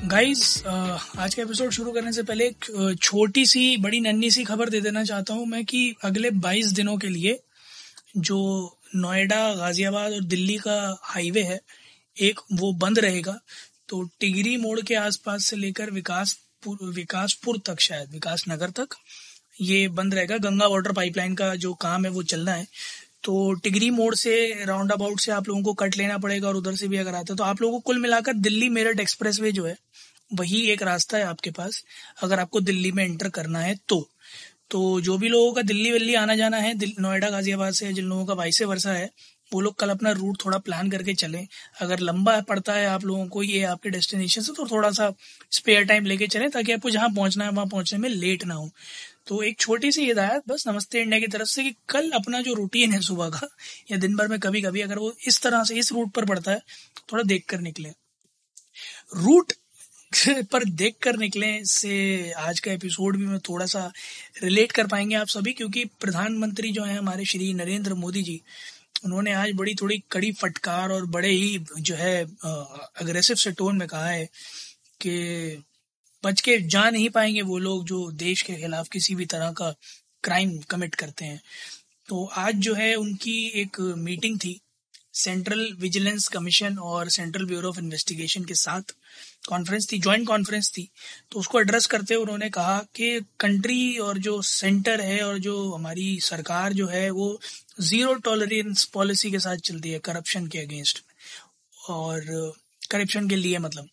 Guys आज का episode शुरू करने से पहले एक छोटी सी, बड़ी नन्ही सी खबर दे देना चाहता हूँ मैं कि अगले 22 दिनों के लिए जो नोएडा, गाजियाबाद और दिल्ली का हाईवे है, एक वो बंद रहेगा। तो टिगरी मोड़ के आसपास से लेकर विकासपुर विकासपुर तक शायद विकास नगर तक ये बंद रहेगा। गंगा वाटर पाइपलाइन का जो काम है वो चलना है। तो टिगरी मोड़ से राउंड अबाउट से आप लोगों को कट लेना पड़ेगा और उधर से भी अगर आता है तो आप लोगों को कुल मिलाकर दिल्ली मेरठ एक्सप्रेस वे जो है, वही एक रास्ता है आपके पास। अगर आपको दिल्ली में एंटर करना है तो। तो जो भी लोगों का दिल्ली वल्ली आना जाना है नोएडा, गाजियाबाद से, जिन लोगों का वाइसे वर्षा है वो लोग कल अपना रूट थोड़ा प्लान करके चलें। अगर लंबा पड़ता है आप लोगों को, ये आपके डेस्टिनेशन से तो थोड़ा सा स्पेयर टाइम लेके चलें, ताकि आपको जहाँ पहुँचना है, वहाँ पहुँचने में लेट ना हो। तो एक छोटी सी हिदायत बस नमस्ते इंडिया की तरफ़ से कि कल अपना जो रूटीन है सुबह का, या दिन भर में कभी कभी अगर वो इस तरह से, इस रूट पर पड़ता है, थोड़ा देख कर निकले। रूट पर देख कर निकले से आज का एपिसोड भी मैं थोड़ा सा रिलेट कर पाएँगे आप सभी, क्योंकि प्रधानमंत्री जो है हमारे श्री नरेंद्र मोदी जी उन्होंने आज बड़ी थोड़ी कड़ी फटकार और बड़े ही जो है अग्रेसिव से टोन में कहा है कि बच के जा नहीं पाएँगे वो लोग जो देश के खिलाफ किसी भी तरह का क्राइम कमिट करते हैं। तो आज जो है उनकी एक मीटिंग थी सेंट्रल विजिलेंस कमीशन और सेंट्रल ब्यूरो ऑफ़ इन्वेस्टिगेशन के साथ कॉन्फ्रेंस थी ज्वाइंट कॉन्फ्रेंस थी। तो उसको एड्रेस करते हुए उन्होंने कहा कि कंट्री और जो सेंटर है और जो हमारी सरकार जो है, वो ज़ीरो टॉलरेंस पॉलिसी के साथ चलती है करप्शन के अगेंस्ट और करप्शन के लिए मतलब।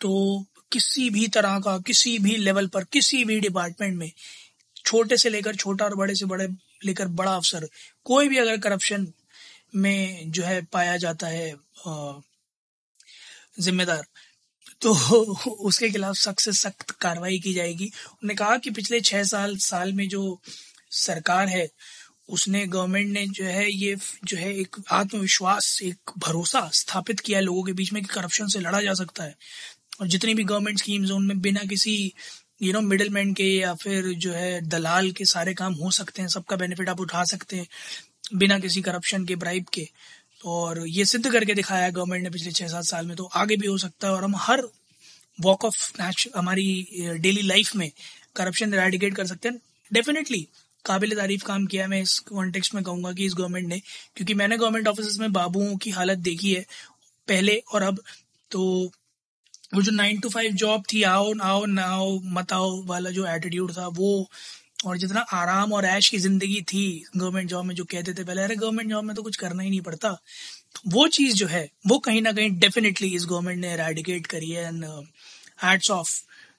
तो किसी भी तरह का, किसी भी लेवल पर, किसी भी डिपार्टमेंट में छोटे से लेकर छोटा और बड़े से बड़े लेकर बड़ा अफसर, कोई भी अगर करप्शन में जो है पाया जाता है जिम्मेदार। तो उसके खिलाफ सख्त से सख्त कार्रवाई की जाएगी। उन्होंने कहा कि पिछले छह साल साल में जो सरकार है, उसने गवर्नमेंट ने जो है ये जो है एक आत्मविश्वास, एक भरोसा स्थापित किया लोगों के बीच में कि करप्शन से लड़ा जा सकता है। और जितनी भी गवर्नमेंट स्कीम्स हैं, उनमें बिना किसी यू नो मिडिल मैन के या फिर जो है दलाल के सारे काम हो सकते हैं, सबका बेनिफिट आप उठा सकते हैं। बिना किसी करप्शन के ब्राइब के, और ये सिद्ध करके दिखाया गवर्नमेंट ने पिछले छह सात साल में तो आगे भी हो सकता है और हम हर वॉक ऑफ़ नेच हमारी डेली लाइफ में करप्शन रेडिकेट कर सकते हैं। डेफिनेटली काबिल तारीफ़ काम किया मैं इस कॉन्टेक्स्ट में कहूँगा कि इस गवर्नमेंट ने, क्योंकि मैंने गवर्नमेंट ऑफ़िस में बाबुओं की हालत देखी है पहले और अब तो वो जो नाइन टू फाइव जॉब थी, आओ आओ ना आओ मत आओ वाला जो एटीट्यूड था, वो और जितना आराम और ऐश की ज़िंदगी थी गवर्नमेंट जॉब में जो कहते थे पहले, अरे गवर्नमेंट जॉब में तो कुछ करना ही नहीं पड़ता। वो चीज़ जो है, वो कहीं ना कहीं डेफिनेटली इस गवर्नमेंट ने रेडिकेट करी है and hats off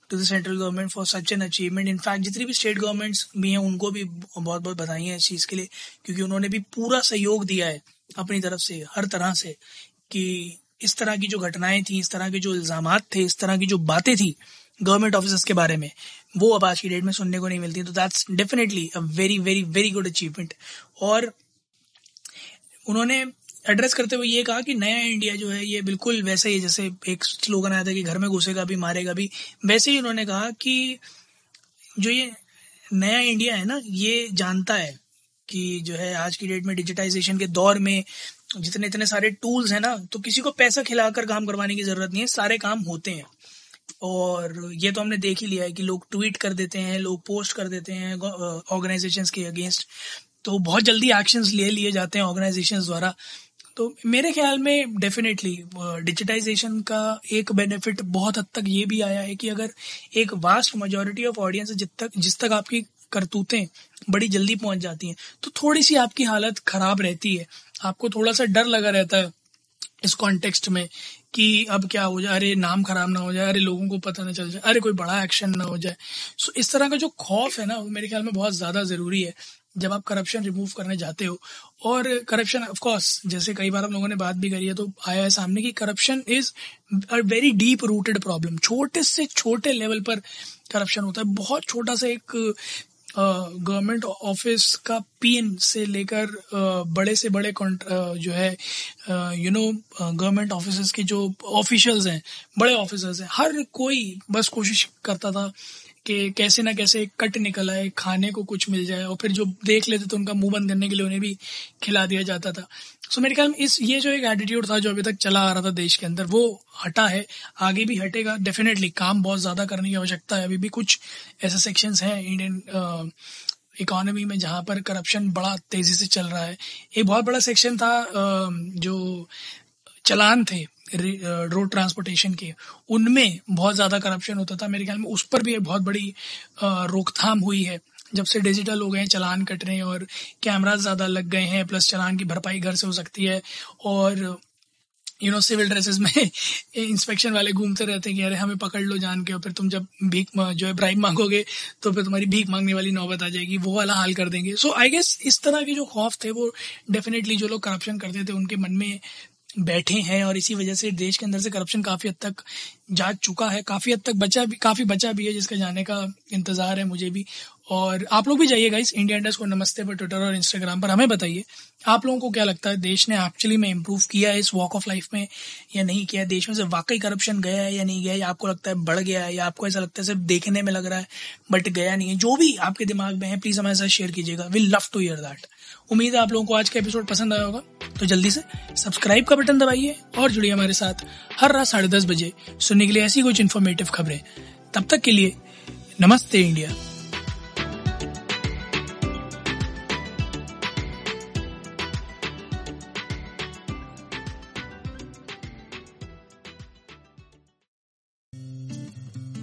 to the central government for such an achievement in fact जितनी भी स्टेट गवर्नमेंट्स भी हैं, उनको भी बहुत बहुत बधाई है इस चीज़ के लिए, क्योंकि उन्होंने भी पूरा सहयोग दिया है अपनी तरफ़ से, हर तरह से, कि इस तरह की जो घटनाएँ थी, इस तरह के जो इल्ज़ाम थे, इस तरह की जो बातें थी गवर्नमेंट ऑफ़िस के बारे में। वो अब आज की डेट में सुनने को नहीं मिलती तो that's definitely a very very very good achievement और उन्होंने एड्रेस करते हुए ये कहा कि नया इंडिया जो है, ये बिल्कुल वैसे ही जैसे एक स्लोगन आया था कि घर में घुसेगा भी, मारेगा भी, वैसे ही उन्होंने कहा कि जो ये नया इंडिया है ना, ये जानता है कि जो है आज की डेट में डिजिटाइजेशन के दौर में जितने, इतने सारे टूल्स हैं ना तो किसी को पैसा खिलाकर काम करवाने की ज़रूरत नहीं है, सारे काम होते हैं। और ये तो हमने देख ही लिया है कि लोग ट्वीट कर देते हैं, लोग पोस्ट कर देते हैं ऑर्गेनाइजेशन के अगेंस्ट तो बहुत जल्दी एक्शन ले लिए जाते हैं ऑर्गेनाइजेशन द्वारा. तो मेरे ख्याल में डेफिनेटली डिजिटाइजेशन का एक बेनिफिट बहुत हद तक ये भी आया है कि अगर एक वास्ट मेजोरिटी ऑफ़ ऑडियंस जित तक, जिस तक आपकी करतूतें बड़ी जल्दी पहुँच जाती हैं तो थोड़ी सी आपकी हालत खराब रहती है. आपको थोड़ा सा डर लगा रहता है इस कॉन्टेक्स्ट में कि अब क्या हो जाए? अरे, नाम खराब ना हो जाए, अरे, लोगों को पता ना चल जाए, अरे, कोई बड़ा एक्शन ना हो जाए। सो इस तरह का जो खौफ है ना, वो मेरे ख्याल में बहुत ज़्यादा ज़रूरी है, जब आप करप्शन रिमूव करने जाते हो। और करप्शन ऑफ़ कोर्स जैसे कई बार हम लोगों ने बात भी करी है तो आया है सामने कि corruption is a very deep rooted problem छोटे से छोटे लेवल पर करप्शन होता है। बहुत छोटा सा एक गवर्नमेंट ऑफ़िस का पीएन से लेकर बड़े से बड़े जो है यू नो गवर्नमेंट ऑफ़िस के जो ऑफिशियल्स हैं, बड़े ऑफिसर्स हैं, हर कोई बस कोशिश करता था कि कैसे ना कैसे कट निकल आए खाने को कुछ मिल जाए, और फिर जो देख लेते तो उनका मुँह बंद करने के लिए उन्हें भी खिला दिया जाता था। सो मेरे ख्याल में इस, ये जो एक एटीट्यूड था जो अभी तक चला आ रहा था देश के अंदर, वो हटा है, आगे भी हटेगा डेफिनेटली काम बहुत ज़्यादा करने की आवश्यकता है। अभी भी कुछ ऐसे सेक्शंस हैं इंडियन इकोनॉमी में जहाँ पर करप्शन बड़ा तेज़ी से चल रहा है। एक बहुत बड़ा सेक्शन था जो चलान थे रोड ट्रांसपोर्टेशन के। उनमें बहुत ज़्यादा करप्शन होता था। मेरे ख्याल में उस पर भी बहुत बड़ी रोकथाम हुई है। जब से डिजिटल हो गए हैं, चलान कट रहे हैं और कैमराज ज़्यादा लग गए हैं प्लस चलान की भरपाई घर से हो सकती है। और यू नो सिविल ड्रेसेस में इंस्पेक्शन वाले घूमते रहते हैं कि, अरे, हमें पकड़ लो जान के और फिर तुम जब भीख जो है ब्राइब मांगोगे तो फिर तुम्हारी भीख मांगने वाली नौबत आ जाएगी। वो वाला हाल कर देंगे। सो आई गेस इस तरह के जो खौफ थे, वो डेफिनेटली जो लोग करप्शन करते थे, उनके मन में बैठे हैं और इसी वजह से देश के अंदर से करप्शन काफ़ी हद तक जा चुका है, काफ़ी हद तक बचा भी, काफ़ी बचा भी है, जिसका जाने का इंतज़ार है मुझे भी। और आप लोग भी जाइएगा इस इंडिया इंडस्ट को नमस्ते पर ट्विटर और इंस्टाग्राम पर हमें बताइए, आप लोगों को क्या लगता है, देश ने एक्चुअली में इम्प्रूव किया है इस वॉक ऑफ़ लाइफ में, या नहीं किया है? देश में से वाकई करप्शन गया है या नहीं गया या आपको लगता है बढ़ गया है, या आपको ऐसा लगता है सिर्फ़ देखने में लग रहा है बट गया नहीं है? जो भी आपके दिमाग में है प्लीज़ हमारे साथ शेयर कीजिएगा। We love to hear that उम्मीद है आप लोगों को आज का एपिसोड पसंद आया होगा। तो जल्दी से सब्सक्राइब का बटन दबाइए और जुड़िए हमारे साथ हर रात साढ़े दस बजे सुनने के लिए ऐसी कुछ इन्फॉर्मेटिव खबरें। तब तक के लिए नमस्ते इंडिया